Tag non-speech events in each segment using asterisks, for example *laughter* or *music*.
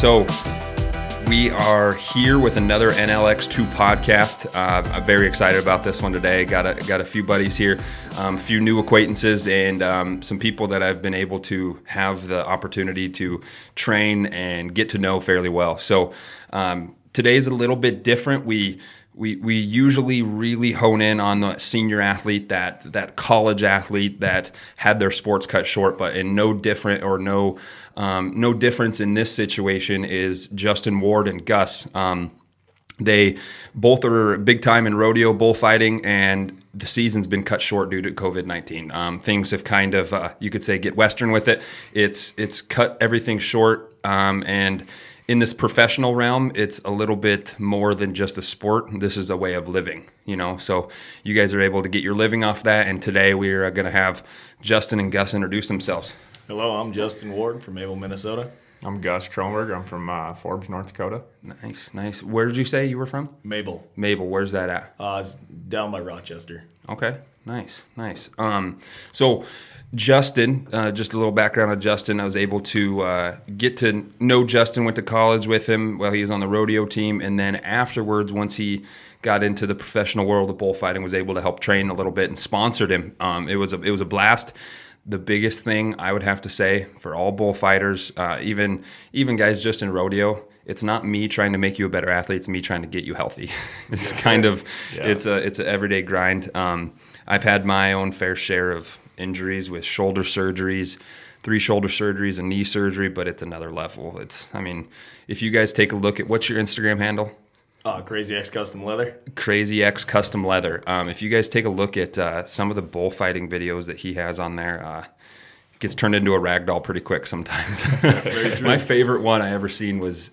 So we are here with another NLX2 podcast. Uh, I'm very excited about this one today. Got a got a few buddies here, um, a few new acquaintances, and um, some people that I've been able to have the opportunity to train and get to know fairly well. So um, is a little bit different. We we, we usually really hone in on the senior athlete, that that college athlete that had their sports cut short, but in no different or no um, no difference in this situation is Justin Ward and Gus. Um, they both are big time in rodeo bullfighting, and the season's been cut short due to COVID nineteen. Um, things have kind of, uh, you could say, get Western with it. It's it's cut everything short, um, and in this professional realm, it's a little bit more than just a sport. This is a way of living, you know. So you guys are able to get your living off that, and today we are going to have Justin and Gus introduce themselves. Hello, I'm Justin Ward from Mabel, Minnesota. I'm Gus Kronberg. I'm from uh, Forbes, North Dakota. Nice, nice. Where did you say you were from? Mabel. Mabel. Where's that at? Uh, it's down by Rochester. Okay, nice, nice. Um, so Justin, uh, just a little background on Justin. I was able to uh, get to know Justin. Went to college with him while he was on the rodeo team, and then afterwards, once he got into the professional world of bullfighting, was able to help train a little bit and sponsored him. Um, it was a it was a blast. The biggest thing I would have to say for all bullfighters, uh, even even guys just in rodeo, it's not me trying to make you a better athlete. It's me trying to get you healthy. *laughs* it's kind of yeah. it's a it's an everyday grind. Um, I've had my own fair share of injuries with shoulder surgeries, three shoulder surgeries, and knee surgery, but it's another level. It's, I mean, if you guys take a look at what's your Instagram handle? Uh, Crazy X Custom Leather. Crazy X Custom Leather. Um, if you guys take a look at uh, some of the bullfighting videos that he has on there, uh, gets turned into a rag doll pretty quick sometimes. *laughs* My favorite one I ever seen was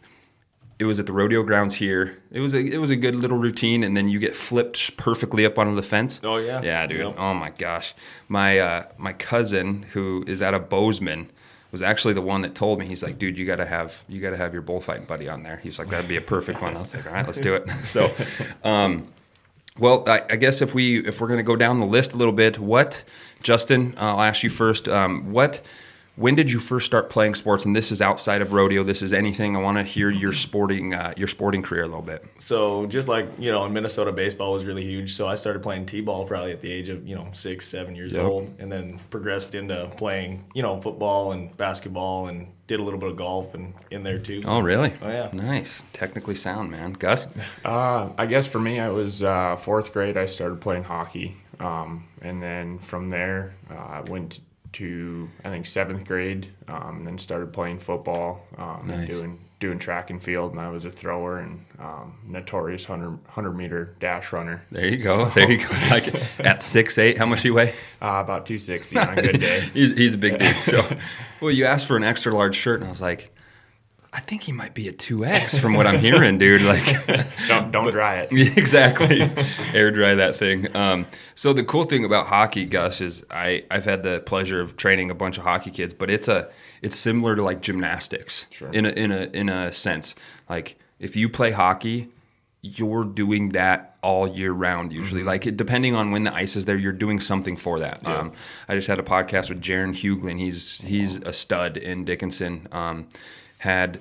it was at the rodeo grounds here. It was a it was a good little routine, and then you get flipped perfectly up onto the fence. Oh yeah, yeah, dude. Yep. Oh my gosh, my uh, my cousin who is out of Bozeman was actually the one that told me. He's like, dude, you gotta have you gotta have your bullfighting buddy on there. He's like, that'd be a perfect one. I was like, all right, let's do it. *laughs* So, um, well, I, I, guess if we if we're gonna go down the list a little bit, what Justin? I'll ask you first. Um, what when did you first start playing sports? And this is outside of rodeo. This is anything. I want to hear your sporting uh, your sporting career a little bit. So just like you know, in Minnesota, baseball was really huge. So I started playing t-ball probably at the age of you know six, seven years yep. old, and then progressed into playing you know football and basketball, and did a little bit of golf and in there too. Oh really? Oh yeah. Nice. Technically sound, man. Gus. Uh, I guess for me, I was uh, fourth grade. I started playing hockey. Um, and then from there, uh, I went to I think seventh grade, um, and then started playing football um, nice. and doing doing track and field, and I was a thrower and um, notorious 100, 100 meter dash runner. There you go. So, there you go. *laughs* Like at six eight, how much do you weigh? *laughs* Uh, about two sixty on a good day. *laughs* he's, he's a big dude. So, well, you asked for an extra large shirt, and I was like, I think he might be a 2X from what I'm hearing, dude. Like, *laughs* don't, don't dry it. *laughs* exactly. *laughs* Air dry that thing. Um, so the cool thing about hockey, Gus, is I, I've had the pleasure of training a bunch of hockey kids, but it's a, it's similar to like gymnastics sure. in a, in a, in a sense. Like if you play hockey, you're doing that all year round usually mm-hmm. like depending on when the ice is there you're doing something for that yeah. um, i just had a podcast with jaron huglin he's he's a stud in dickinson um, had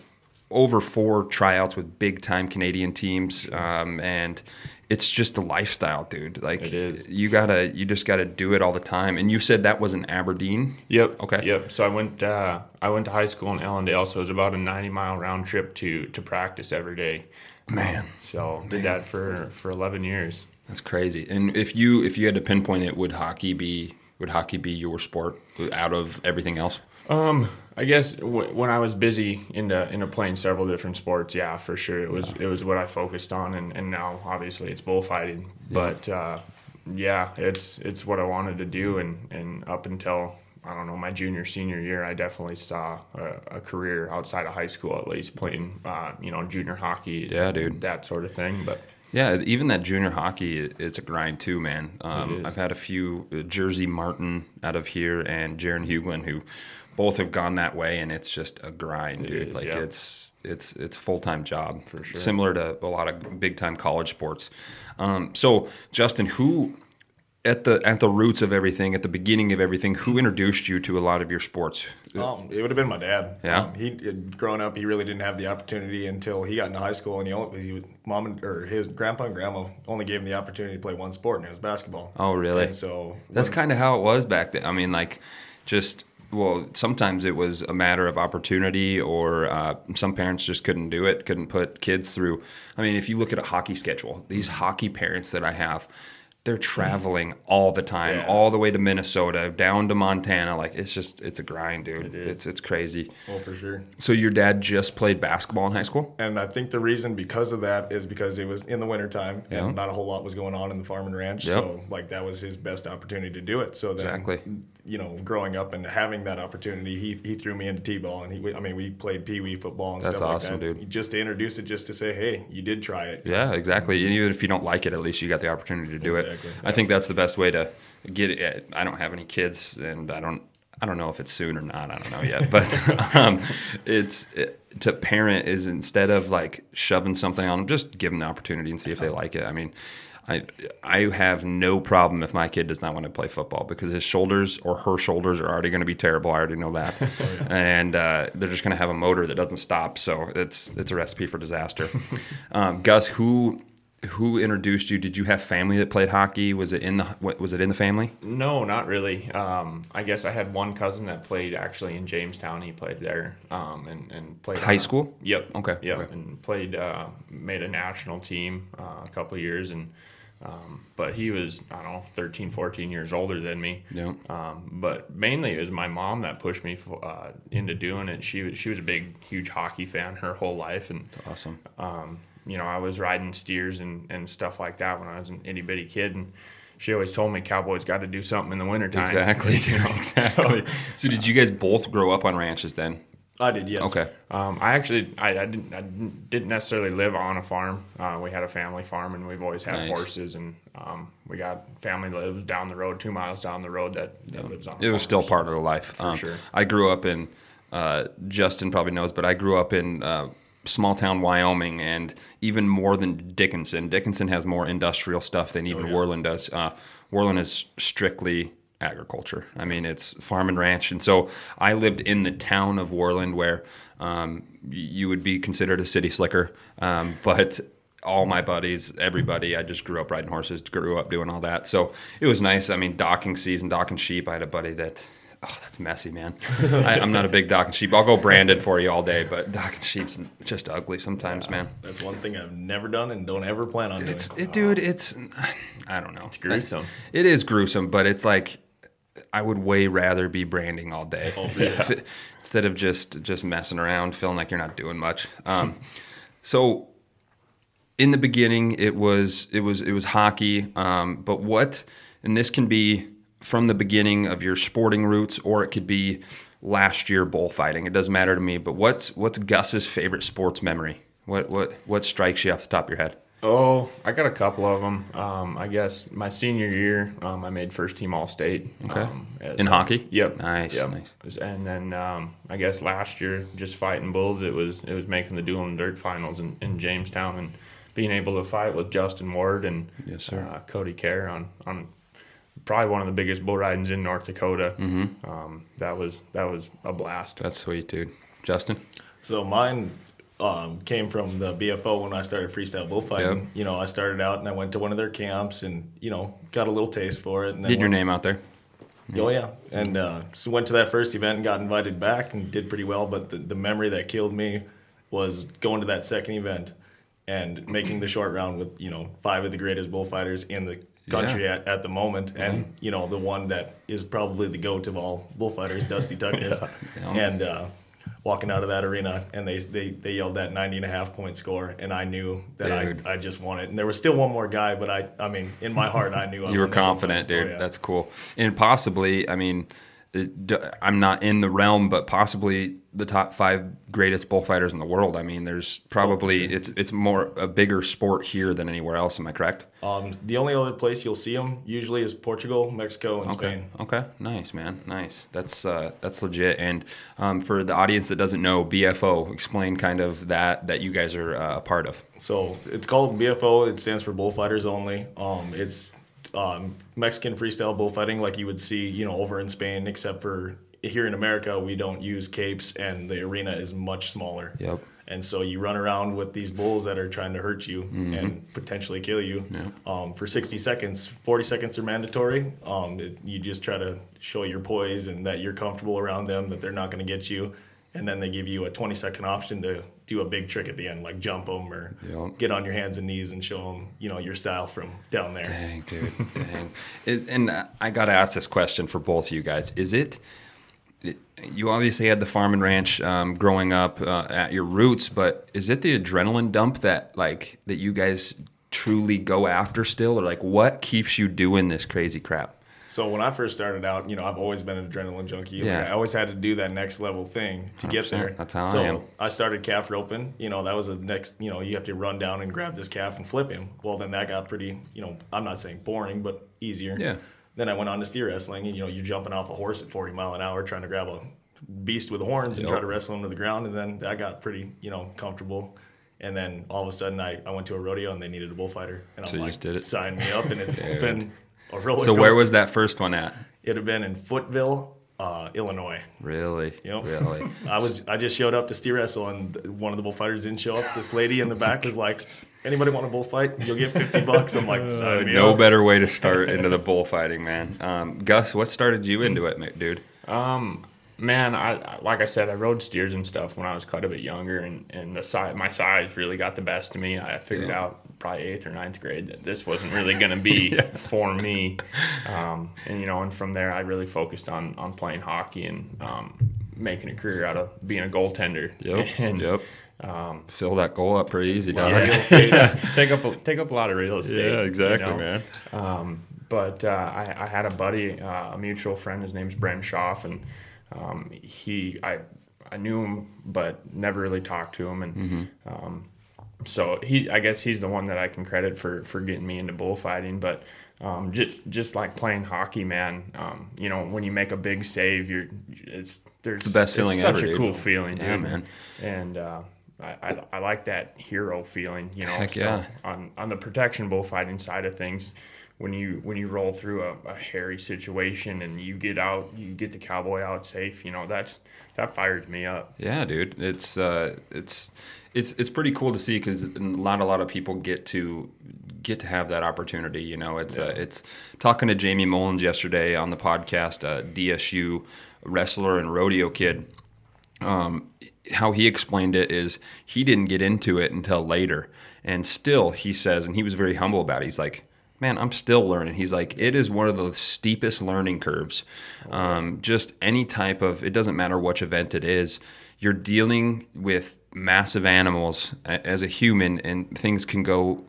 over four tryouts with big time Canadian teams, um, and it's just a lifestyle, dude. Like you gotta, you just gotta do it all the time. And you said that was in Aberdeen. Yep. Okay. Yep. So I went, uh, I went to high school in Ellendale, so it was about a ninety mile round trip to to practice every day. Man. So did that for for eleven years. That's crazy. And if you if you had to pinpoint it, would hockey be would hockey be your sport out of everything else? Um, I guess w- when I was busy into into playing several different sports, yeah, for sure, it was it was what I focused on, and, and now obviously it's bullfighting. Yeah. But uh, yeah, it's it's what I wanted to do, and, and up until I don't know my junior senior year, I definitely saw a, a career outside of high school at least playing uh, you know junior hockey, yeah, dude, that sort of thing. But yeah, even that junior hockey, it's a grind too, man. Um, I've had a few uh, Jersey Martin out of here and Jaron Huglin who both have gone that way, and it's just a grind, it dude. Is, like yeah. it's it's it's full time job for sure. Similar to a lot of big time college sports. Um, so Justin, who at the at the roots of everything, at the beginning of everything, who introduced you to a lot of your sports? Um, it would have been my dad. Yeah? Um, he growing up, he really didn't have the opportunity until he got into high school, and he, only, he was, mom and, or his grandpa and grandma only gave him the opportunity to play one sport, and it was basketball. Oh, really? And so That's kind of how it was back then. I mean, like, just well, sometimes it was a matter of opportunity, or uh, some parents just couldn't do it, couldn't put kids through. I mean, if you look at a hockey schedule, these hockey parents that I have. They're traveling all the time, Yeah. all the way to Minnesota, down to Montana. Like it's just, it's a grind, dude. It's it's crazy. well for sure. So your dad just played basketball in high school? And I think the reason because of that is because it was in the wintertime and not a whole lot was going on in the farm and ranch. Yep. So like that was his best opportunity to do it. So then, Exactly. you know, growing up and having that opportunity, he, he threw me into t-ball and he, I mean, we played pee wee football and That's stuff awesome, like that. dude. Just to introduce it, just to say, Hey, you did try it. Yeah, exactly. And even if you don't like it, at least you got the opportunity to do Exactly. it. I think that's the best way to get it. I don't have any kids, and I don't. I don't know if it's soon or not. I don't know yet, but *laughs* um, it's it, to parent is instead of like shoving something on them, just give them the opportunity and see if they like it. I mean, I I have no problem if my kid does not want to play football because his shoulders or her shoulders are already going to be terrible. I already know that, *laughs* and uh, they're just going to have a motor that doesn't stop. So it's it's a recipe for disaster. *laughs* um, Gus, who who introduced you? Did you have family that played hockey? Was it in the what- was it in the family? No, not really. Um, I guess I had one cousin that played actually in Jamestown. He played there um, and, and played High on school? Yep. Okay, Yep. okay. And played uh, made a national team uh, a couple of years and. Um, but he was, I don't know, 13, 14 years older than me. Yeah. Um, but mainly it was my mom that pushed me uh, into doing it. She was, she was a big, huge hockey fan her whole life. And Awesome. um, you know, I was riding steers and, and stuff like that when I was an itty bitty kid. And she always told me Cowboys got to do something in the wintertime. Exactly, *laughs* dude. Exactly. So did you guys both grow up on ranches then? I did. Yes. Okay. Um, I actually, I, I, didn't, I didn't didn't necessarily live on a farm. Uh, we had a family farm, and we've always had Nice. horses, and um, we got family that lives down the road, two miles down the road that, that lives on. a It was farm. still part of the life. For sure. I grew up in, uh, Justin probably knows, but I grew up in uh, small town Wyoming and even more than Dickinson. Dickinson has more industrial stuff than even Worland does. Uh, Worland is strictly agriculture. I mean, it's farm and ranch. And so I lived in the town of Worland where um, you would be considered a city slicker. Um, but all my buddies, everybody, I just grew up riding horses, grew up doing all that. So it was nice. I mean, docking season, docking sheep. I had a buddy that, oh, that's messy, man. I, I'm not a big docking sheep. I'll go branded for you all day, but docking sheep's just ugly sometimes, man. That's one thing I've never done and don't ever plan on doing. It's, it, dude, it's, I don't know. It's gruesome. It is gruesome, but it's like, I would way rather be branding all day If it- *laughs* instead of just just messing around, feeling like you're not doing much. Um, so, in the beginning, it was it was it was hockey. Um, but what, and this can be from the beginning of your sporting roots, or it could be last year bullfighting. It doesn't matter to me. But what's what's Gus's favorite sports memory? What what what strikes you off the top of your head? Oh, I got a couple of them. Um, I guess my senior year, um, I made first team All State. Okay. Um, as In hockey? Yep. Nice, Yep. nice. And then um, I guess last year, just fighting bulls, it was it was making the dual and dirt finals in, in Jamestown and being able to fight with Justin Ward and Yes, sir. Uh, Cody Kerr on on probably one of the biggest bull ridings in North Dakota. Mm-hmm. Um, that was that was a blast. That's sweet, dude. Justin. So mine um, came from the BFO when I started freestyle bullfighting. Yep. You know, I started out and I went to one of their camps and you know got a little taste for it. And then Getting your name out there. Oh yeah, and uh, so went to that first event and got invited back and did pretty well. But the, the memory that killed me was going to that second event and making the short round with you know five of the greatest bullfighters in the country Yeah. at, at the moment, and you know the one that is probably the goat of all bullfighters, Dusty *laughs* Tuckness, Yeah. and. Uh, Walking out of that arena, and they, they they yelled that 90 and a half point score, and I knew that Dude. I, I just won it. And there was still one more guy, but I I mean in my heart I knew I *laughs* You were won that confident, dude. Oh, yeah. That's cool. And possibly, I mean, I'm not in the realm, but possibly the top five greatest bullfighters in the world. I mean, there's probably it's it's more a bigger sport here than anywhere else. Am I correct? Um, the only other place you'll see them usually is Portugal, Mexico, and Okay. Spain. Okay. Nice, man. Nice. That's uh, that's legit. And um, for the audience that doesn't know, BFO, explain kind of that that you guys are uh, a part of. So it's called BFO. It stands for Bullfighters Only. Um, it's um, Mexican freestyle bullfighting like you would see, you know, over in Spain, except for here in America, we don't use capes and the arena is much smaller. Yep. And so you run around with these bulls that are trying to hurt you Mm-hmm. and potentially kill you um, for 60 seconds. 40 seconds are mandatory. Um, it, you just try to show your poise and that you're comfortable around them, that they're not going to get you. And then they give you a 20 second option to do a big trick at the end, like jump them or Yep. get on your hands and knees and show them, you know, your style from down there. Dang, dude. Dang. *laughs* It, and I got to ask this question for both of you guys. Is it, it you obviously had the farm and ranch um, growing up uh, at your roots, but is it the adrenaline dump that like that you guys truly go after still, or like what keeps you doing this crazy crap? So when I first started out, you know, I've always been an adrenaline junkie. Like, Yeah. I always had to do that next level thing to get 100%. there. That's how I so am. I started calf roping. You know, that was the next. You know, you have to run down and grab this calf and flip him. Well, then that got pretty. You know, I'm not saying boring, but easier. Yeah. Then I went on to steer wrestling, and you know, you're jumping off a horse at 40 mile an hour trying to grab a beast with horns and Yep. try to wrestle him to the ground, and then that got pretty, you know, comfortable. And then all of a sudden, I, I went to a rodeo and they needed a bullfighter, and I'm you like, just did it? sign me up, and it's *laughs* been a roller So where was that first one at? It had been in Footville, uh, Illinois. Really? Yep. Really? *laughs* I was I just showed up to steer wrestle and one of the bullfighters didn't show up. This lady in the back was like, "Anybody want a bullfight? You'll get fifty bucks." I'm like, "Sign me no up." better way to start into the bullfighting, man. Um, Gus, what started you into it, ma- dude? Man, I I- like I said, I rode steers and stuff when I was quite a bit younger, and and the size, my size really got the best of me. I figured Yeah. out probably eighth or ninth grade that this wasn't really going to be *laughs* for me, um, and you know, and from there I really focused on on playing hockey and um, making a career out of being a goaltender. *laughs* And, yep. Um, Fill that goal up pretty easy, dog. *laughs* yeah, take up a, take up a lot of real estate. Yeah, exactly, you know? man. Um, but uh, I, I had a buddy, uh, a mutual friend. His name's Brent Schaff, and um, he I I knew him, but never really talked to him, and Mm-hmm. um, so he I guess he's the one that I can credit for for getting me into bullfighting. But um, just just like playing hockey, man, um, you know when you make a big save, you're it's there's the best feeling such ever, a dude. cool feeling, Yeah, dude. man. And uh, I, I, I like that hero feeling, you know. Heck so yeah. on on the protection bullfighting side of things, when you when you roll through a, a hairy situation and you get out, you get the cowboy out safe, you know, that's that fires me up. Yeah, dude. It's uh, it's it's it's pretty cool to see because not a lot of people get to get to have that opportunity. You know, it's uh, it's talking to Jamie Mullins yesterday on the podcast, uh, DSU wrestler and rodeo kid. Um, how he explained it is he didn't get into it until later, and still he says, and he was very humble about it. He's like, man, I'm still learning. He's like, it is one of the steepest learning curves. Um, just any type of, it doesn't matter which event it is, you're dealing with massive animals as a human, and things can go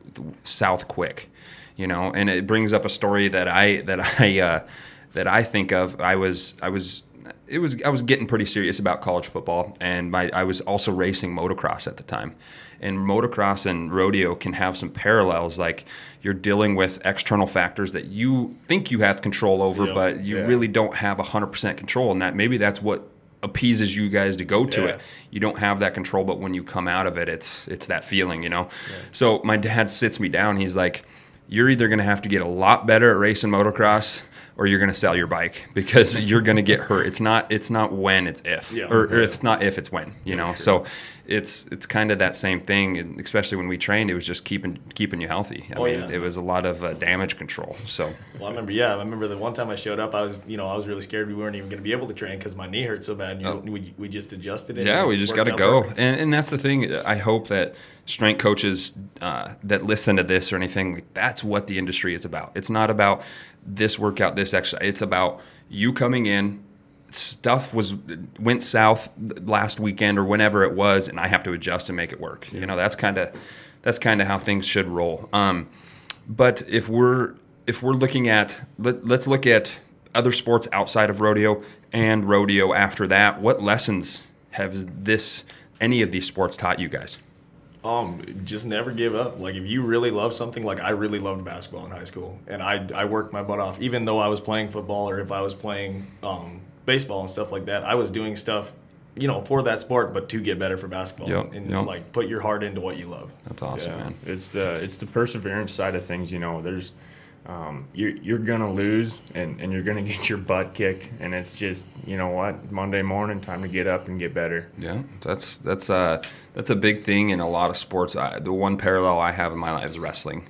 south quick, you know. And it brings up a story that I that I uh, that I think of. I was I was it was I was getting pretty serious about college football, and my I was also racing motocross at the time. And motocross and rodeo can have some parallels. Like you're dealing with external factors that you think you have control over, Yeah. but you Yeah. really don't have 100% control. And that maybe that's what appeases you guys to go to Yeah. it. You don't have that control, but when you come out of it, it's it's that feeling, you know. So my dad sits me down. He's like, "You're either going to have to get a lot better at racing motocross." Or you're gonna sell your bike *laughs* because you're gonna get hurt. It's not. It's not when. It's if. Yeah. or, or it's not if. It's when. You know. So, it's it's kind of that same thing. And especially when we trained, it was just keeping keeping you healthy. I Oh, mean, yeah. it was a lot of uh, damage control. So Well, I remember, yeah, I remember the one time I showed up, I was, you know, I was really scared we weren't even going to be able to train because my knee hurt so bad. And you, Oh. we, we just adjusted it. Yeah, we just got to go, and, and that's the thing. I hope that strength coaches uh, that listen to this or anything, like, that's what the industry is about. It's not about this workout, this exercise. It's about you coming in. Stuff was went south last weekend or whenever it was, and I have to adjust and make it work. You know, that's kind of that's kind of how things should roll. Um, but if we're if we're looking at let, let's look at other sports outside of rodeo and rodeo after that what lessons have this any of these sports taught you guys Um, just never give up. Like if you really love something, like I really loved basketball in high school, and I I worked my butt off. Even though I was playing football or if I was playing um, baseball and stuff like that, I was doing stuff, you know, for that sport, but to get better for basketball Yep, and yep. like put your heart into what you love. that's awesome Yeah, man it's the it's the perseverance side of things. You know, there's um, you're, you're gonna lose and, and you're gonna *laughs* get your butt kicked and it's just you know what Monday morning time to get up and get better. Yeah, that's that's uh that's a big thing in a lot of sports. I, the one parallel I have in my life is wrestling.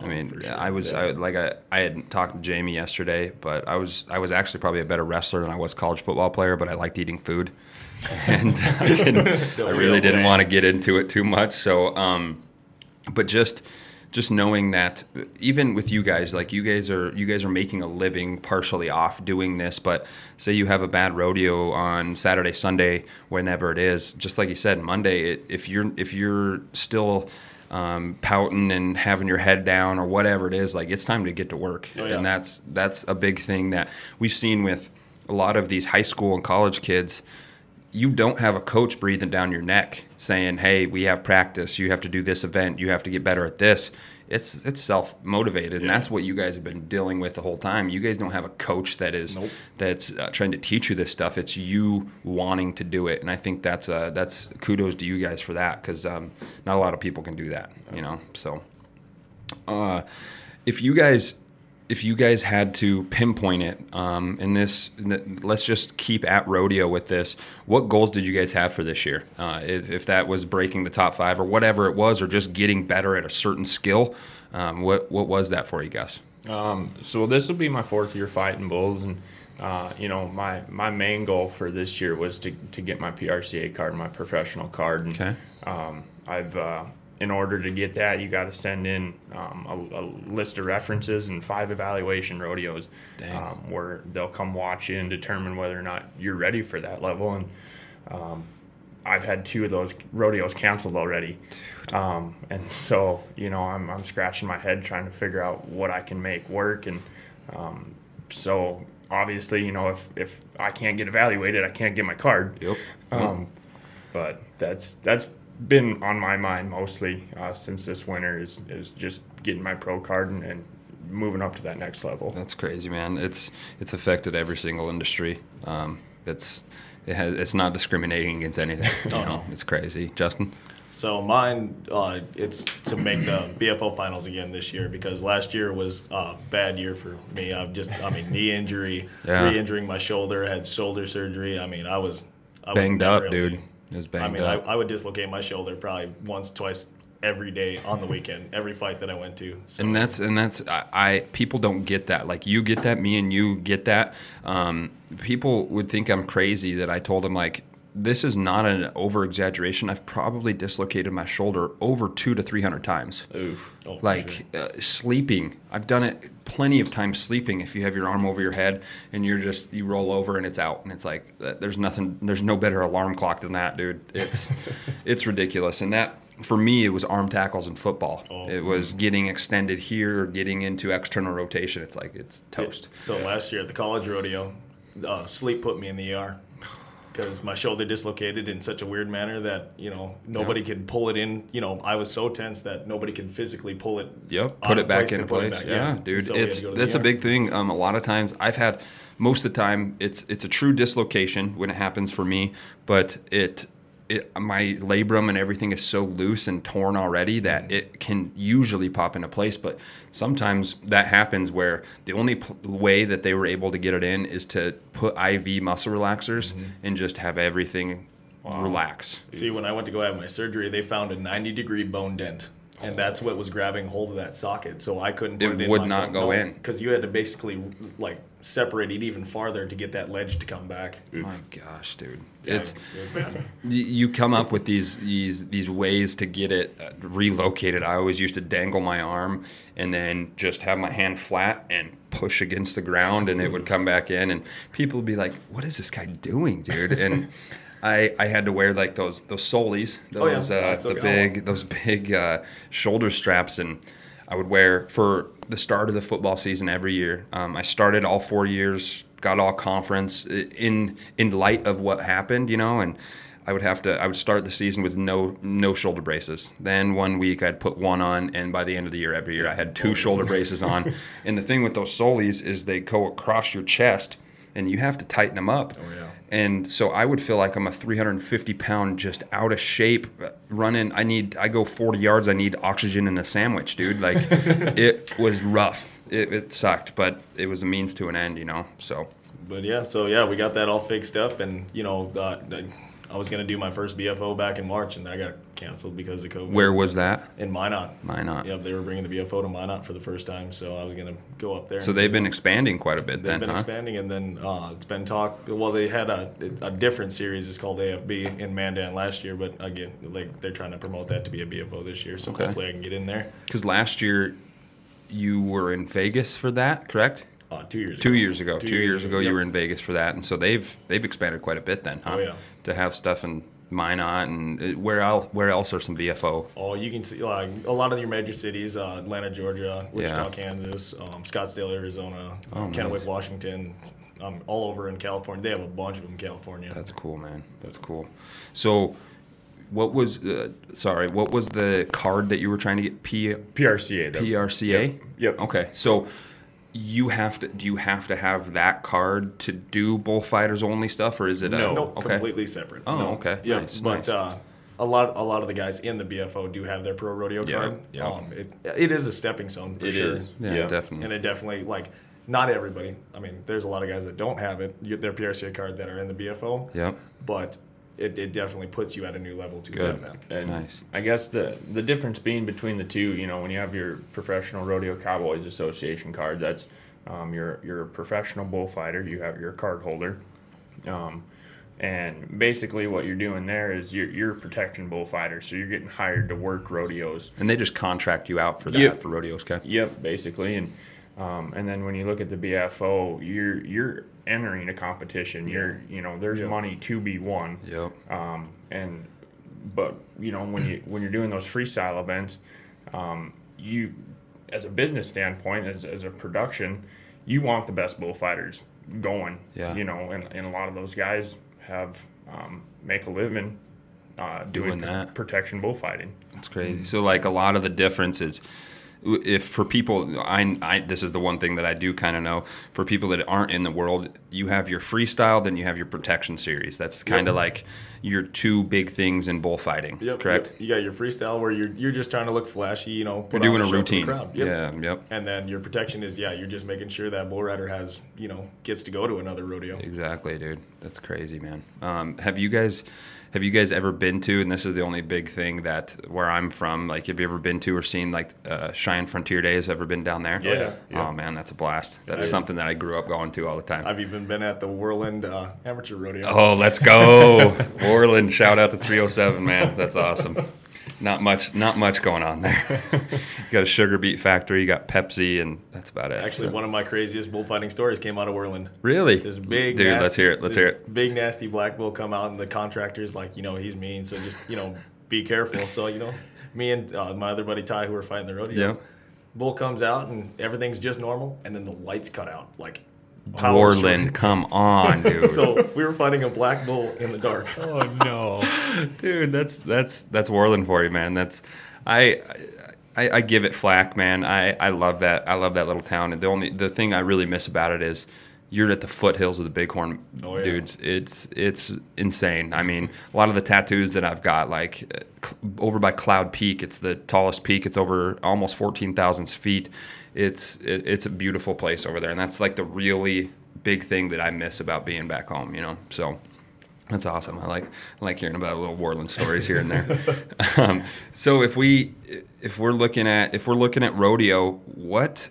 I mean, for sure. I was Yeah. I, like I, I had talked to Jamie yesterday, but I was I was actually probably a better wrestler than I was college football player, but I liked eating food, *laughs* and *laughs* I didn't I really didn't want to get into it too much. So, um, but just just knowing that even with you guys like you guys are you guys are making a living partially off doing this but say you have a bad rodeo on saturday sunday whenever it is just like you said monday it, if you're if you're still um, pouting and having your head down or whatever it is like it's time to get to work Oh, yeah. and that's that's a big thing that we've seen with a lot of these high school and college kids you don't have a coach breathing down your neck saying, "Hey, we have practice. You have to do this event. You have to get better at this." It's it's self motivated, and that's what you guys have been dealing with the whole time. You guys don't have a coach that is Nope. that's uh, trying to teach you this stuff. It's you wanting to do it, and I think that's uh, that's kudos to you guys for that because um, not a lot of people can do that. You know, so uh, if you guys if you guys had to pinpoint it um, in this in the- let's just keep at rodeo with this what goals did you guys have for this year uh, if, if that was breaking the top five or whatever it was or just getting better at a certain skill um, what what was that for you guys Um, so this will be my fourth year fighting bulls, and uh, you know my my main goal for this year was to, to get my PRCA card, my professional card. And, Okay. Um, I've uh, in order to get that, you got to send in um, a, a list of references and five evaluation rodeos, um, where they'll come watch you and determine whether or not you're ready for that level. And um, I've had two of those rodeos canceled already. Um, and so, you know, I'm, I'm scratching my head trying to figure out what I can make work. And um, so, obviously, you know, if, if I can't get evaluated, I can't get my card. yep Um, but that's that's been on my mind mostly uh, since this winter is, is just getting my pro card and, and moving up to that next level. that's crazy man it's it's affected every single industry um, it's it has, it's not discriminating against anything *laughs* you know no. it's crazy justin So mine, uh, it's to make the BFO finals again this year because last year was a bad year for me. I've just, I mean, knee injury, Yeah. re-injuring my shoulder, had shoulder surgery. I mean, I was I banged never up dude to- it was I mean, I, I would dislocate my shoulder probably once, twice every day on the *laughs* weekend, every fight that I went to. So. And that's and that's I, I people don't get that. Like you get that me and you get that. Um, people would think i'm crazy that i told them like this is not an over exaggeration i've probably dislocated my shoulder over two to three hundred times. Oof. oh, like sure. uh, sleeping. I've done it plenty of times sleeping. If you have your arm over your head and you're just you roll over and it's out and it's like uh, there's nothing there's no better alarm clock than that dude. It's *laughs* it's ridiculous. And that for me it was arm tackles in football. Oh. it was getting extended here getting into external rotation. It's like it's toast. So last year at the college rodeo, uh, sleep put me in the ER because my shoulder dislocated in such a weird manner that you know nobody could pull it in. You know, I was so tense that nobody could physically pull it. Yep, put it back place to into put it place. back, Yeah, dude, So it's to go to the that's a big thing. Um, a lot of times I've had most of the time it's it's a true dislocation when it happens for me, but it. It, my labrum and everything is so loose and torn already that it can usually pop into place. But sometimes that happens where the only pl- way that they were able to get it in is to put IV muscle relaxers Mm-hmm. and just have everything relax. See, when I went to go have my surgery, they found a 90 degree bone dent. And that's what was grabbing hold of that socket, so I couldn't put It it, would not go in. because you had to basically like separate it even farther to get that ledge to come back. My gosh, dude, Yeah, it's. it was bad. *laughs* Y- you come up with these these these ways to get it uh, relocated. I always used to dangle my arm and then just have my hand flat and push against the ground, and it would come back in. And people would be like, "What is this guy doing, dude?" And I, I had to wear like those those soles, Oh, yeah. those I uh, the got big those big uh, shoulder straps, and I would wear for the start of the football season every year. Um, I started all four years, got all conference in in light of what happened, you know, and I would have to I would start the season with no no shoulder braces. Then one week I'd put one on, and by the end of the year, every year I had two shoulder *laughs* braces on. And the thing with those soles is they go across your chest, and you have to tighten them up. Oh, yeah. And so I would feel like I'm a 350 pound, just out of shape, uh, running. I need, I go 40 yards. I need oxygen in a sandwich, dude. Like *laughs* it was rough. it, it sucked, but it was a means to an end, you know. So But yeah, so yeah, we got that all fixed up, and you know, uh, I was gonna do my first BFO back in March, and I got canceled because of COVID. where was that? In Minot. Minot. Yep, they were bringing the BFO to Minot for the first time, so I was gonna go up there. So they've been expanding quite a bit They've then, been huh? expanding, and then uh, it's been talk. Well, they had a, a different series. It's called AFB in Mandan last year, but again, like they're trying to promote that to be a BFO this year. So Okay. hopefully I can get in there. Because last year you were in Vegas for that, correct? Uh, two years. Two ago. years ago. Two, years, ago, you yep. were in Vegas for that, and so they've they've expanded quite a bit then, huh? Oh, yeah. To have stuff in Minot and uh, where else? Where else are some BFO? Oh, you can see like a lot of your major cities: uh, Atlanta, Georgia, Wichita, Yeah. Kansas, um, Scottsdale, Arizona, Oh, Kennewick, nice. Washington, um, all over in California. They have a bunch of them in California. That's cool, man. That's cool. So, what was uh, sorry? What was the card that you were trying to get? P PRCA. the- PRCA. Yep. Yep. Okay, so you have to. Do you have to have that card to do bullfighters only stuff, or is it? No. A, no, okay. completely separate. Oh, no. okay. Yeah, Nice, but nice. Uh, a lot, a lot of the guys in the BFO do have their pro rodeo Yeah, card. yeah. Um, it, it is a stepping stone for It sure. is. Yeah, Yeah. definitely. And it definitely like not everybody. I mean, there's a lot of guys that don't have it, their PRCA card that are in the BFO. Yep. But it, it definitely puts you at a new level to Good. have that. And Nice. I guess the the difference being between the two, you know, when you have your Professional Rodeo Cowboys Association card, that's um, you're you're a professional bullfighter. You have your card holder, um, and basically what you're doing there is you're you're a protection bullfighter. So you're getting hired to work rodeos. And they just contract you out for that Yep. for rodeos, okay? Yep, basically, and um, and then when you look at the BFO, you're you're entering a competition. You're you know there's Yeah. money to be won. Yep. um, and but you know when you when you're doing those freestyle events um, you as a business standpoint as, as a production you want the best bullfighters going Yeah. you know and, and a lot of those guys have um, make a living uh, doing, Doing that. protection bullfighting It's crazy. So like a lot of the difference is if for people I, I this is the one thing that I do kind of know for people that aren't in the world you have your freestyle then you have your protection series that's kind of like your two big things in bullfighting Yep, correct yep. You got your freestyle where you're you're just trying to look flashy, you know. you're doing a show for the routine. Yep. yeah yep And then your protection is yeah, you're just making sure that bull rider has you know gets to go to another rodeo. Exactly, dude. That's crazy, man. Um, have you guys have you guys ever been to? And this is the only big thing that where I'm from. Like, have you ever been to or seen like uh, Cheyenne Frontier Days? Ever been down there? Yeah, yeah. Oh man, that's a blast. That's Nice. something that I grew up going to all the time. I've even been at the Worland uh, Amateur Rodeo. Oh, let's go, *laughs* Worland! Shout out to 307, man. That's awesome. Not much, not much going on there. you *laughs* got a sugar beet factory, you got Pepsi, and that's about it. Actually, So- one of my craziest bullfighting stories came out of Worland. really, This big dude. nasty, let's hear it. Let's hear it. Big nasty black bull come out, and the contractor's like, you know, he's mean, so just you know, be careful. So you know, me and uh, my other buddy Ty, who were fighting the rodeo, Yeah. bull comes out, and everything's just normal, and then the lights cut out, like power Worland, come on, *laughs* dude. So we were fighting a black bull in the dark. *laughs* oh no. *laughs* Dude that's that's that's Worland for you man. That's i I, I give it flack man. I i love that i love that little town. And the only the thing i really miss about it is you're at the foothills of the bighorn Oh, yeah. dudes it's it's insane i mean a lot of the tattoos that i've got like cl- over by cloud peak it's the tallest peak it's over almost 14000 feet it's it, it's a beautiful place over there and that's like the really big thing that i miss about being back home you know so that's awesome. I like I like hearing about little Worland stories here and there. *laughs* um, so if we if we're looking at if we're looking at rodeo, what?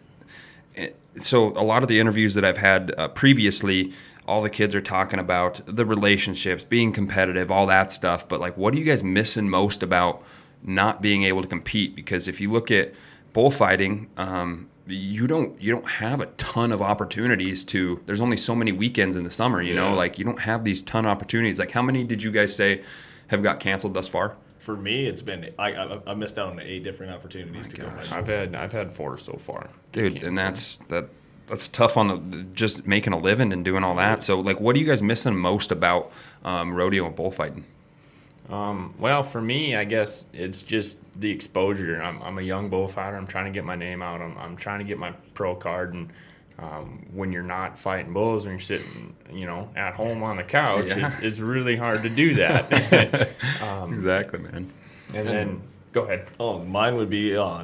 So a lot of the interviews that I've had uh, previously, all the kids are talking about the relationships, being competitive, all that stuff. But like, what are you guys missing most about not being able to compete? Because if you look at bullfighting, um, you don't you don't have a ton of opportunities to. There's only so many weekends in the summer, you know. Like you don't have these ton of opportunities. Like how many did you guys say have got canceled thus far? For me, it's been I, I, I missed out on eight different opportunities to go gosh. fight. i've had i've had four so far dude and that's that that's tough on the just making a living and doing all that so like what are you guys missing most about um, rodeo and bullfighting Um, well, for me, I guess it's just the exposure. I'm, I'm a young bullfighter. I'm trying to get my name out. I'm, I'm trying to get my pro card. And um, when you're not fighting bulls and you're sitting, you know, at home on the couch, Yeah. it's, it's really hard to do that. *laughs* exactly man and then, go ahead. Oh, mine would be uh,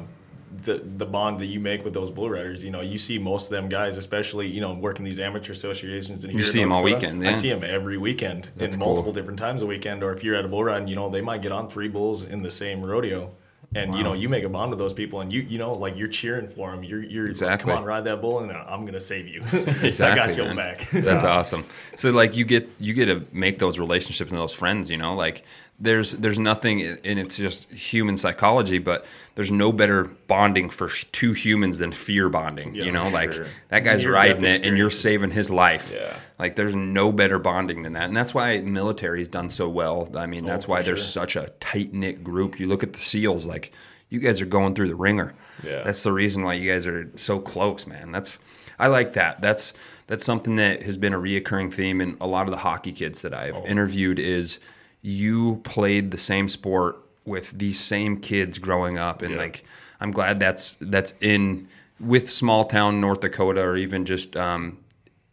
the the bond that you make with those bull riders. You know, you see most of them guys, especially you know working these amateur associations. And you see them all weekend. Yeah. I see them every weekend That's in multiple cool. different times a weekend. Or if you're at a bull run, you know they might get on three bulls in the same rodeo and wow. you know you make a bond with those people and you you know like you're cheering for them you're you're exactly. come on ride that bull and i'm gonna save you. Exactly, *laughs* i got you back. That's awesome. So like you get you get to make those relationships and those friends you know like there's there's nothing and it's just human psychology but there's no better bonding for two humans than fear bonding yeah, you know? Like sure. that guy's riding it and you're saving his life. Yeah. like there's no better bonding than that and that's why military has done so well. I mean oh, that's why there's sure. such a tight-knit group. You look at the seals like you guys are going through the ringer. Yeah. That's the reason why you guys are so close man. That's i like that. That's that's something that has been a reoccurring theme in a lot of the hockey kids that i've oh. interviewed is you played the same sport with these same kids growing up and yeah. like i'm glad that's that's in with small town north dakota or even just um,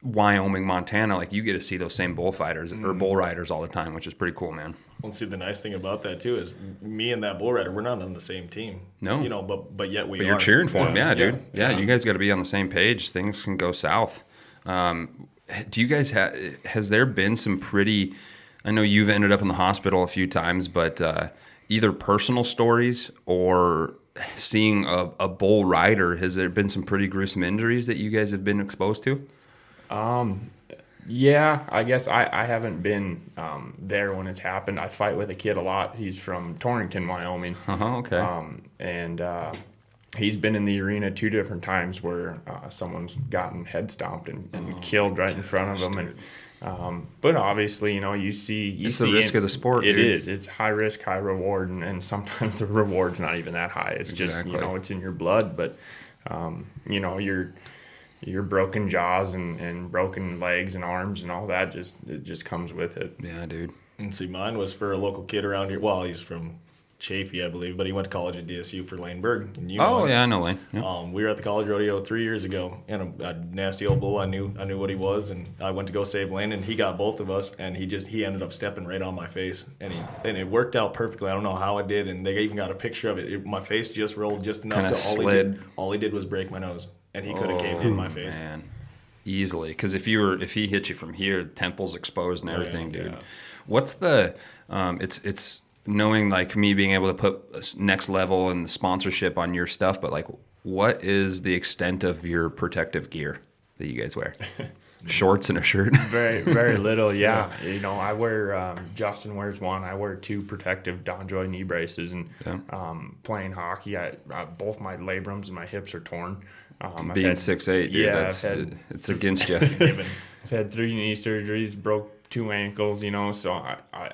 wyoming montana like you get to see those same bullfighters mm. or bull riders all the time which is pretty cool man well, see, the nice thing about that too is me and that bull rider, we're not on the same team. No, you know, but but yet we. But you're cheering for him, yeah, yeah dude. Yeah, yeah, you guys got to be on the same page. Things can go south. Um, do you guys have? Has there been some pretty I know you've ended up in the hospital a few times, but uh, either personal stories or seeing a, a, bull rider, has there been some pretty gruesome injuries that you guys have been exposed to? Um, yeah, I guess I, I haven't been um, there when it's happened. I fight with a kid a lot. He's from Torrington, Wyoming. Uh-huh, okay. Um, and uh, he's been in the arena two different times where uh, someone's gotten head stomped and, and oh, killed right in front of him. And um, but obviously, you know, you see, you it's see the risk of the sport. It dude. is. It's high risk, high reward, and, and *laughs* sometimes the reward's not even that high. It's exactly. just you know, it's in your blood. But um, you know, your your broken jaws and, and broken legs and arms and all that just it just comes with it. Yeah, dude. And see, mine was for a local kid around here. Well, he's from Chaffee, I believe, but he went to college at DSU for Lane Berg. And you oh yeah, I know Lane. Um, we were at the college rodeo three years ago, and a, a, nasty old bull. I knew I knew what he was, and I went to go save Lane, and he got both of us, and he just he ended up stepping right on my face, and he and it worked out perfectly. I don't know how it did, and they even got a picture of it. it my face just rolled just enough Kinda to all slid. he did. All he did was break my nose, and he could have oh, caved in my face. Man. Easily, because if you were if he hit you from here, temples exposed and everything, oh, yeah, dude. Yeah. What's the? Um, it's it's knowing like me being able to put next level and the sponsorship on your stuff, but like, what is the extent of your protective gear that you guys wear? *laughs* Shorts and a shirt. *laughs* very, very little. *laughs* Yeah. yeah. You know, I wear. Um, Justin wears one. I wear two protective DonJoy knee braces, and yeah. um, playing hockey, I, I, both my labrums and my hips are torn. Um, Being six eight, dude, yeah, had, it's against you. I've had three knee surgeries, broke two ankles. You know, so I, I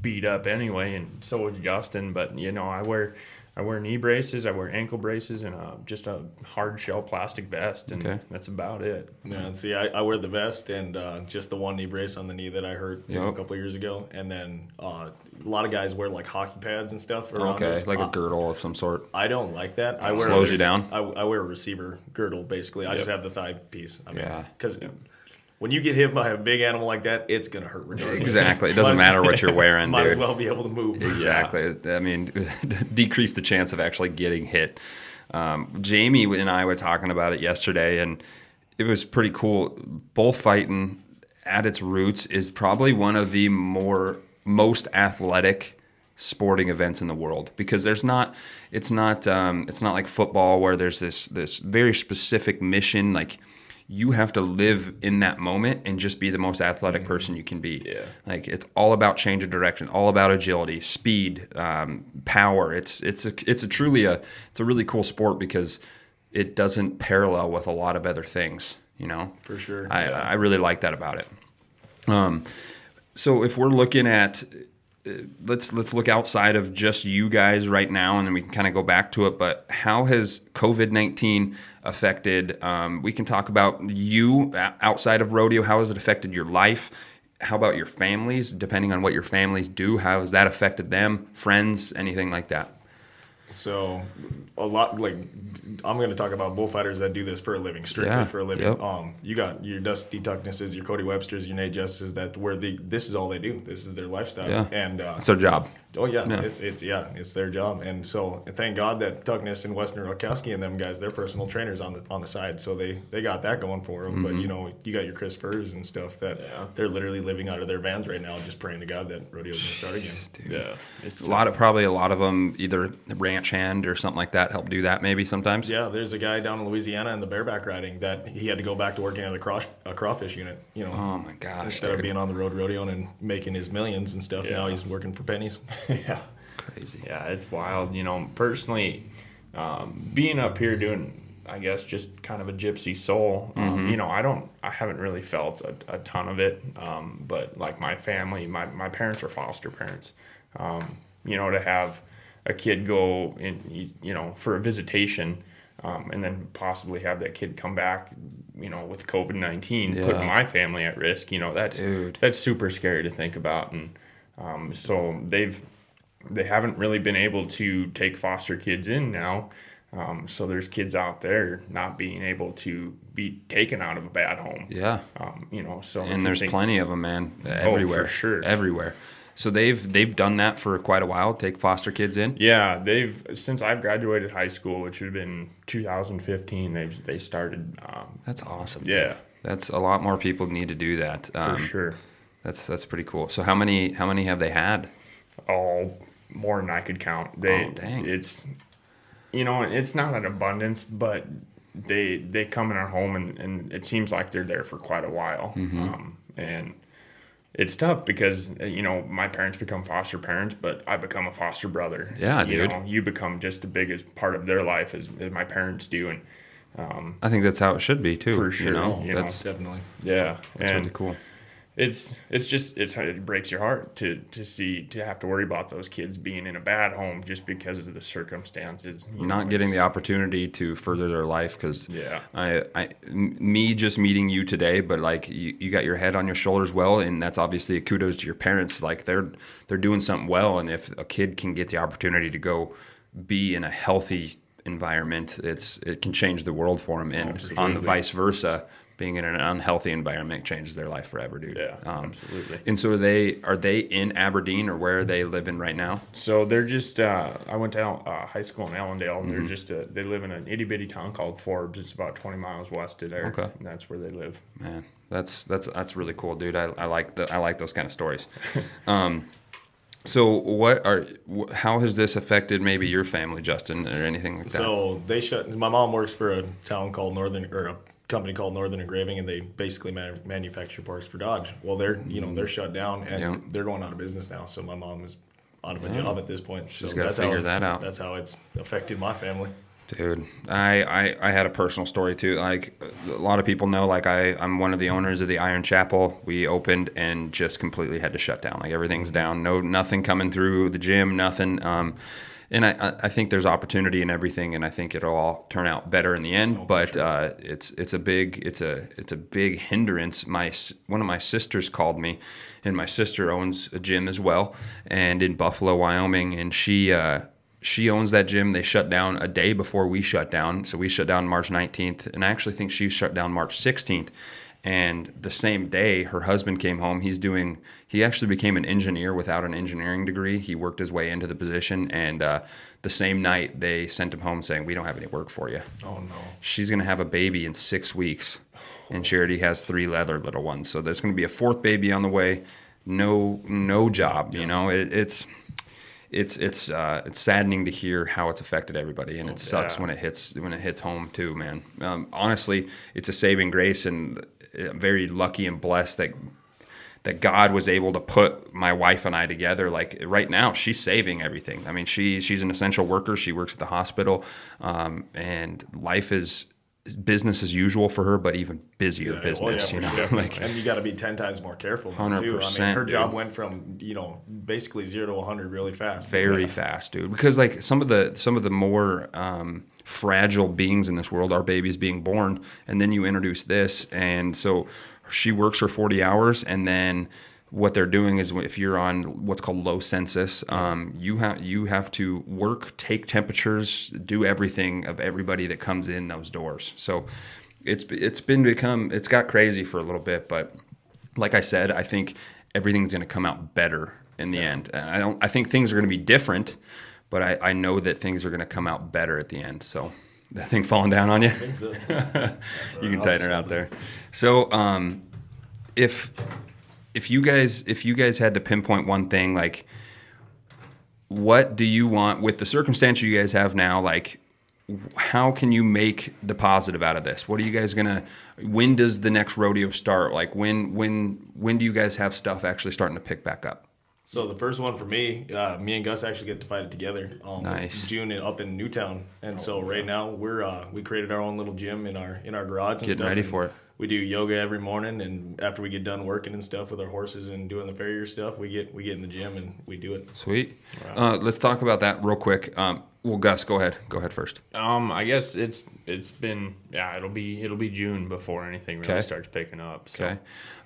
beat up anyway, and so was Justin. But you know, I wear I wear knee braces, I wear ankle braces, and a, just a hard shell plastic vest, and okay. that's about it. Yeah, and see, I, I wear the vest and uh, just the one knee brace on the knee that I hurt yep. a couple years ago, and then uh, a lot of guys wear like hockey pads and stuff. Around okay, us. like a girdle of some sort. I don't like that. I wear slows a, you down. I, I, wear a receiver girdle basically. I yep. just have the thigh piece. I mean, yeah, because when you get hit by a big animal like that, it's gonna hurt regardless. Exactly. It doesn't matter what *laughs* you're wearing. Might dude. as well be able to move. Exactly. Yeah. I mean, *laughs* decrease the chance of actually getting hit. Um, Jamie and I were talking about it yesterday, and it was pretty cool. Bullfighting at its roots is probably one of the more most athletic sporting events in the world because there's not it's not um, it's not like football where there's this this very specific mission like you have to live in that moment and just be the most athletic mm-hmm. person you can be. Yeah. Like it's all about change of direction, all about agility, speed, um, power. It's it's a, it's a truly a it's a really cool sport because it doesn't parallel with a lot of other things. You know, for sure. I yeah. I really like that about it. Um, so if we're looking at let's let's look outside of just you guys right now, and then we can kind of go back to it. But how has COVID nineteen affected. Um, we can talk about you outside of rodeo. How has it affected your life? How about your families? Depending on what your families do, how has that affected them, friends, anything like that? So, a lot like I'm going to talk about bullfighters that do this for a living, strictly yeah, for a living. Yep. Um, you got your Dusty Tucknesses, your Cody Websters, your Nate Jesteses. That where the this is all they do. This is their lifestyle. Yeah. and uh, it's their job. Oh yeah, it's it's yeah, it's their job, and so thank God that Tuckness and Weston Rutkowski and them guys, they're personal trainers on the on the side, so they they got that going for them. But mm-hmm. you know, you got your Chris Furs and stuff that they're literally living out of their vans right now, just praying to God that rodeo's gonna start again. Yeah, it's A lot of probably a lot of them either ranch hand or something like that help do that maybe sometimes. Yeah, there's a guy down in Louisiana in the bareback riding that he had to go back to working at a, craw- a crawfish unit. You know, Oh my gosh. instead of being on the road rodeoing and making his millions and stuff, now he's working for pennies. *laughs* *laughs* yeah. crazy. Yeah, it's wild. You know, personally, um, being up here doing, I guess, just kind of a gypsy soul. Um, you know, I don't, I haven't really felt a, a ton of it. Um, but like my family, my my parents are foster parents. Um, you know, to have a kid go in, you know, for a visitation. Um, and then possibly have that kid come back, you know, with COVID nineteen, Yeah. putting my family at risk. You know, that's Dude. that's super scary to think about. And um, so they've they haven't really been able to take foster kids in now. Um, so there's kids out there not being able to be taken out of a bad home. Yeah. Um, you know, so And there's think- plenty of them, man. Everywhere. Oh, sure. Everywhere. So they've they've done that for quite a while. Take foster kids in. Yeah, they've since I've graduated high school, which would have been 2015. They've they started. Um, That's awesome. yeah, That's a lot more people need to do that. for Um, sure. That's that's pretty cool. So how many how many have they had? all more than I could count. They, Oh, dang. It's, you know, it's not an abundance, but they they come in our home and, and it seems like they're there for quite a while. Mm-hmm. Um, and it's tough because uh, you know my parents become foster parents, but I become a foster brother. Yeah, you dude. Know, you become just the biggest part of their life as, as my parents do, and I think that's how it should be too. For You sure, know, you know. that's Definitely. yeah, that's and really cool. It's it's just it's it breaks your heart to to see to have to worry about those kids being in a bad home just because of the circumstances. you know, Not getting the opportunity to further their life because Yeah. I, I, me just meeting you today, but like you, you got your head on your shoulders well, and that's obviously a kudos to your parents. Like they're they're doing something well, and if a kid can get the opportunity to go be in a healthy environment, it's it can change the world for them, and oh, on the vice versa. Being in an unhealthy environment changes their life forever, dude. Yeah, Um, absolutely. And so are they are they in Aberdeen or where are they living right now? So they're just. Uh, I went to uh, high school in Ellendale, and Mm-hmm. they're just. Uh, they live in an itty bitty town called Forbes. It's about twenty miles west of there. Okay. and that's where they live. Man, that's that's that's really cool, dude. I, I like the I like those kind of stories. *laughs* um, so what are wh- how has this affected maybe your family, Justin, or anything like that? So they shut. My mom works for a town called Northern or a company called Northern Engraving, and they basically man, manufacture parts for Dodge. Well, they're you know they're shut down and Yeah. they're going out of business now. So my mom is out of a job at this point. She's so gotta that's figure how, that out. That's how it's affected my family. Dude, I, I, I had a personal story too. Like a lot of people know, like I, I'm one of the owners of the Iron Chapel. We opened and just completely had to shut down. Like everything's down. No, nothing coming through the gym, nothing. Um, and I, I- think there's opportunity in everything, and I think it'll all turn out better in the end. but uh, it's it's a big it's a it's a big hindrance. My one of my sisters called me, and my sister owns a gym as well, and in Buffalo, Wyoming, and she. Uh, she owns that gym. They shut down a day before we shut down. So we shut down March 19th. And I actually think she shut down March 16th. And the same day, her husband came home. He's doing, he actually became an engineer without an engineering degree. He worked his way into the position. And uh, the same night, they sent him home saying, We don't have any work for you. Oh no. She's going to have a baby in six weeks. And already has three leather little ones. So there's going to be a fourth baby on the way. No, no job. You know, it, it's, it's it's uh, it's saddening to hear how it's affected everybody, and it sucks yeah. when it hits when it hits home too, man. Um, honestly, it's a saving grace, and I'm very lucky and blessed that that God was able to put my wife and I together. Like right now, she's saving everything. I mean, she she's an essential worker. She works at the hospital, um, and life is business as usual for her, but even busier Yeah, well, business. yeah, you know, sure. *laughs* like and you got to be ten times more careful now, too. I 100%, mean, her job dude. went from you know basically zero to 100 really fast. very Yeah. fast, dude. Because like some of the some of the more um, fragile beings in this world, our babies being born, and then you introduce this, and so she works for forty hours, and then what they're doing is if you're on what's called low census, um, you have you have to work, take temperatures, do everything of everybody that comes in those doors. So it's it's been become it's got crazy for a little bit, but like I said, I think everything's going to come out better in the end. I don't. I think things are going to be different, but I, I know that things are going to come out better at the end. So that thing falling down on you, So, *laughs* you can tighten it out there. So um, if if you guys if you guys had to pinpoint one thing, like what do you want with the circumstance you guys have now? Like how can you make the positive out of this? What are you guys gonna? When does the next rodeo start? Like when when when do you guys have stuff actually starting to pick back up? So the first one for me, uh, me and Gus actually get to fight it together. Um, Nice. June in- up in Newtown, and so right now we're uh, we created our own little gym in our in our garage. And Getting stuff, ready for it. We do yoga every morning, and after we get done working and stuff with our horses and doing the farrier stuff, we get we get in the gym and we do it. Sweet. Uh, let's talk about that real quick. Um, well, Gus, go ahead. Go ahead first. Um, I guess it's it's been yeah it'll be it'll be June before anything really Okay. starts picking up. So. Okay.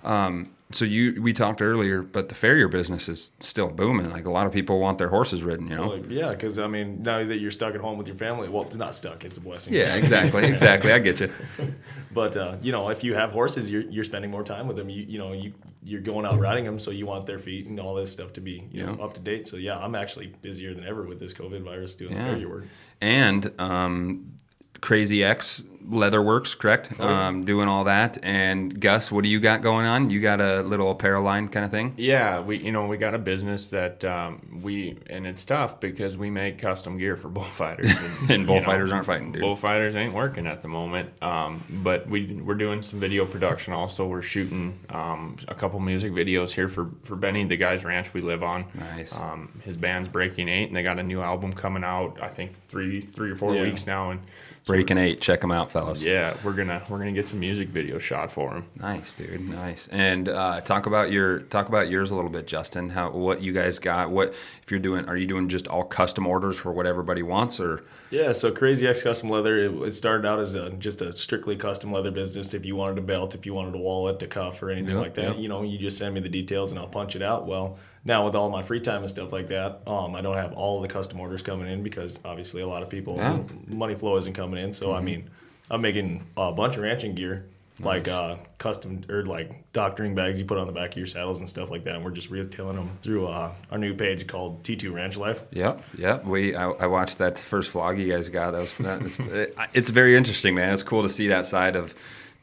Um, so you we talked earlier, but the farrier business is still booming. Like a lot of people want their horses ridden. You know. Like, yeah, because I mean, now that you're stuck at home with your family, well, it's not stuck; it's a blessing. Yeah, exactly, *laughs* exactly. I get you. *laughs* But uh, you know, if you have horses, you're, you're spending more time with them. You you know you you're going out riding them, so you want their feet and all this stuff to be you know up to date. So yeah, I'm actually busier than ever with this COVID virus doing Yeah. the farrier work. and um, Crazy X Leatherworks, correct? Oh, yeah. Um, doing all that. And Gus, what do you got going on? You got a little apparel line kind of thing? Yeah, we you know we got a business that um, we and it's tough because we make custom gear for *laughs* bullfighters *laughs* and, And bullfighters aren't fighting, dude. Bullfighters ain't working at the moment, um, but we we're doing some video production. Also, we're shooting um, a couple music videos here for for Benny, the guy's ranch we live on. Nice. Um, his band's Breaking Eight, and they got a new album coming out. I think three three or four Yeah. weeks now, and so Breaking eight, check them out, fellas. yeah, we're gonna we're gonna get some music video shot for him. Nice, dude. Nice. And uh, talk about your talk about yours a little bit, Justin. How what you guys got? What if you're doing? Are you doing just all custom orders for what everybody wants, or Yeah, so Crazy X Custom Leather, it, it started out as a, just a strictly custom leather business. If you wanted a belt, if you wanted a wallet, a cuff, or anything Yep, like that, yep. you know, you just send me the details and I'll punch it out. Well, now with all my free time and stuff like that, um, I don't have all the custom orders coming in because obviously a lot of people Yeah. Mm-hmm. money flow isn't coming in. So I mean, I'm making a bunch of ranching gear. Like uh, custom or like doctoring bags you put on the back of your saddles and stuff like that, and we're just retailing them through uh, our new page called T2 Ranch Life. Yep, yep. We I, I watched that first vlog you guys got. That was that, it's, it, it's very interesting, man. It's cool to see that side of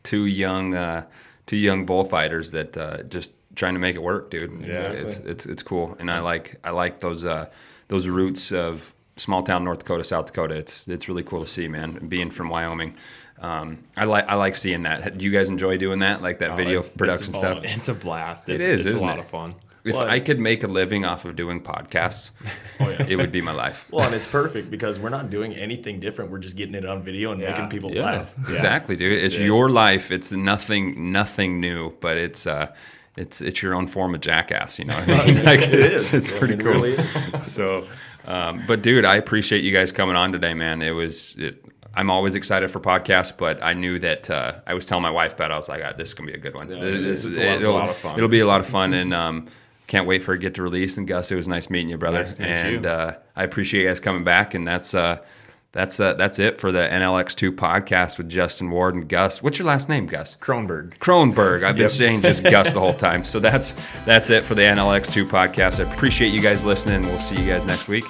two young uh, two young bullfighters that uh, just trying to make it work, dude. Yeah. it's it's it's cool, and I like I like those uh, those roots of small town North Dakota, South Dakota. It's it's really cool to see, man. Being from Wyoming. Um, I like I like seeing that. Do you guys enjoy doing that, like that Oh, video it's- it's production fun. stuff? It's a blast. It's, is, it's a lot it? of fun. If Well, I could make a living off of doing podcasts, *laughs* Oh, yeah. it would be my life. Well, and it's perfect because we're not doing anything different. We're just getting it on video and Yeah. making people Yeah, laugh. exactly, dude. It's it. your life. It's nothing, nothing new, but it's uh, it's it's your own form of jackass. You know, what I mean? *laughs* Like, It it's. It's pretty cool. really *laughs* so, um, but dude, I appreciate you guys coming on today, man. It was. It, I'm always excited for podcasts, but I knew that uh, I was telling my wife about. it. I was like, ah, "This is gonna be a good one. Yeah, This- it is. this- a lot- of fun. it'll be a lot of fun." And um, can't wait for it to get to release. And Gus, it was nice meeting you, brother. Meet and you. Uh, I appreciate you guys coming back. And that's uh, that's uh, that's it for the NLX2 podcast with Justin Ward and Gus. What's your last name, Gus? Kronberg. Kronberg. I've been saying just *laughs* Gus the whole time. So that's that's it for the NLX2 podcast. I appreciate you guys listening. We'll see you guys next week.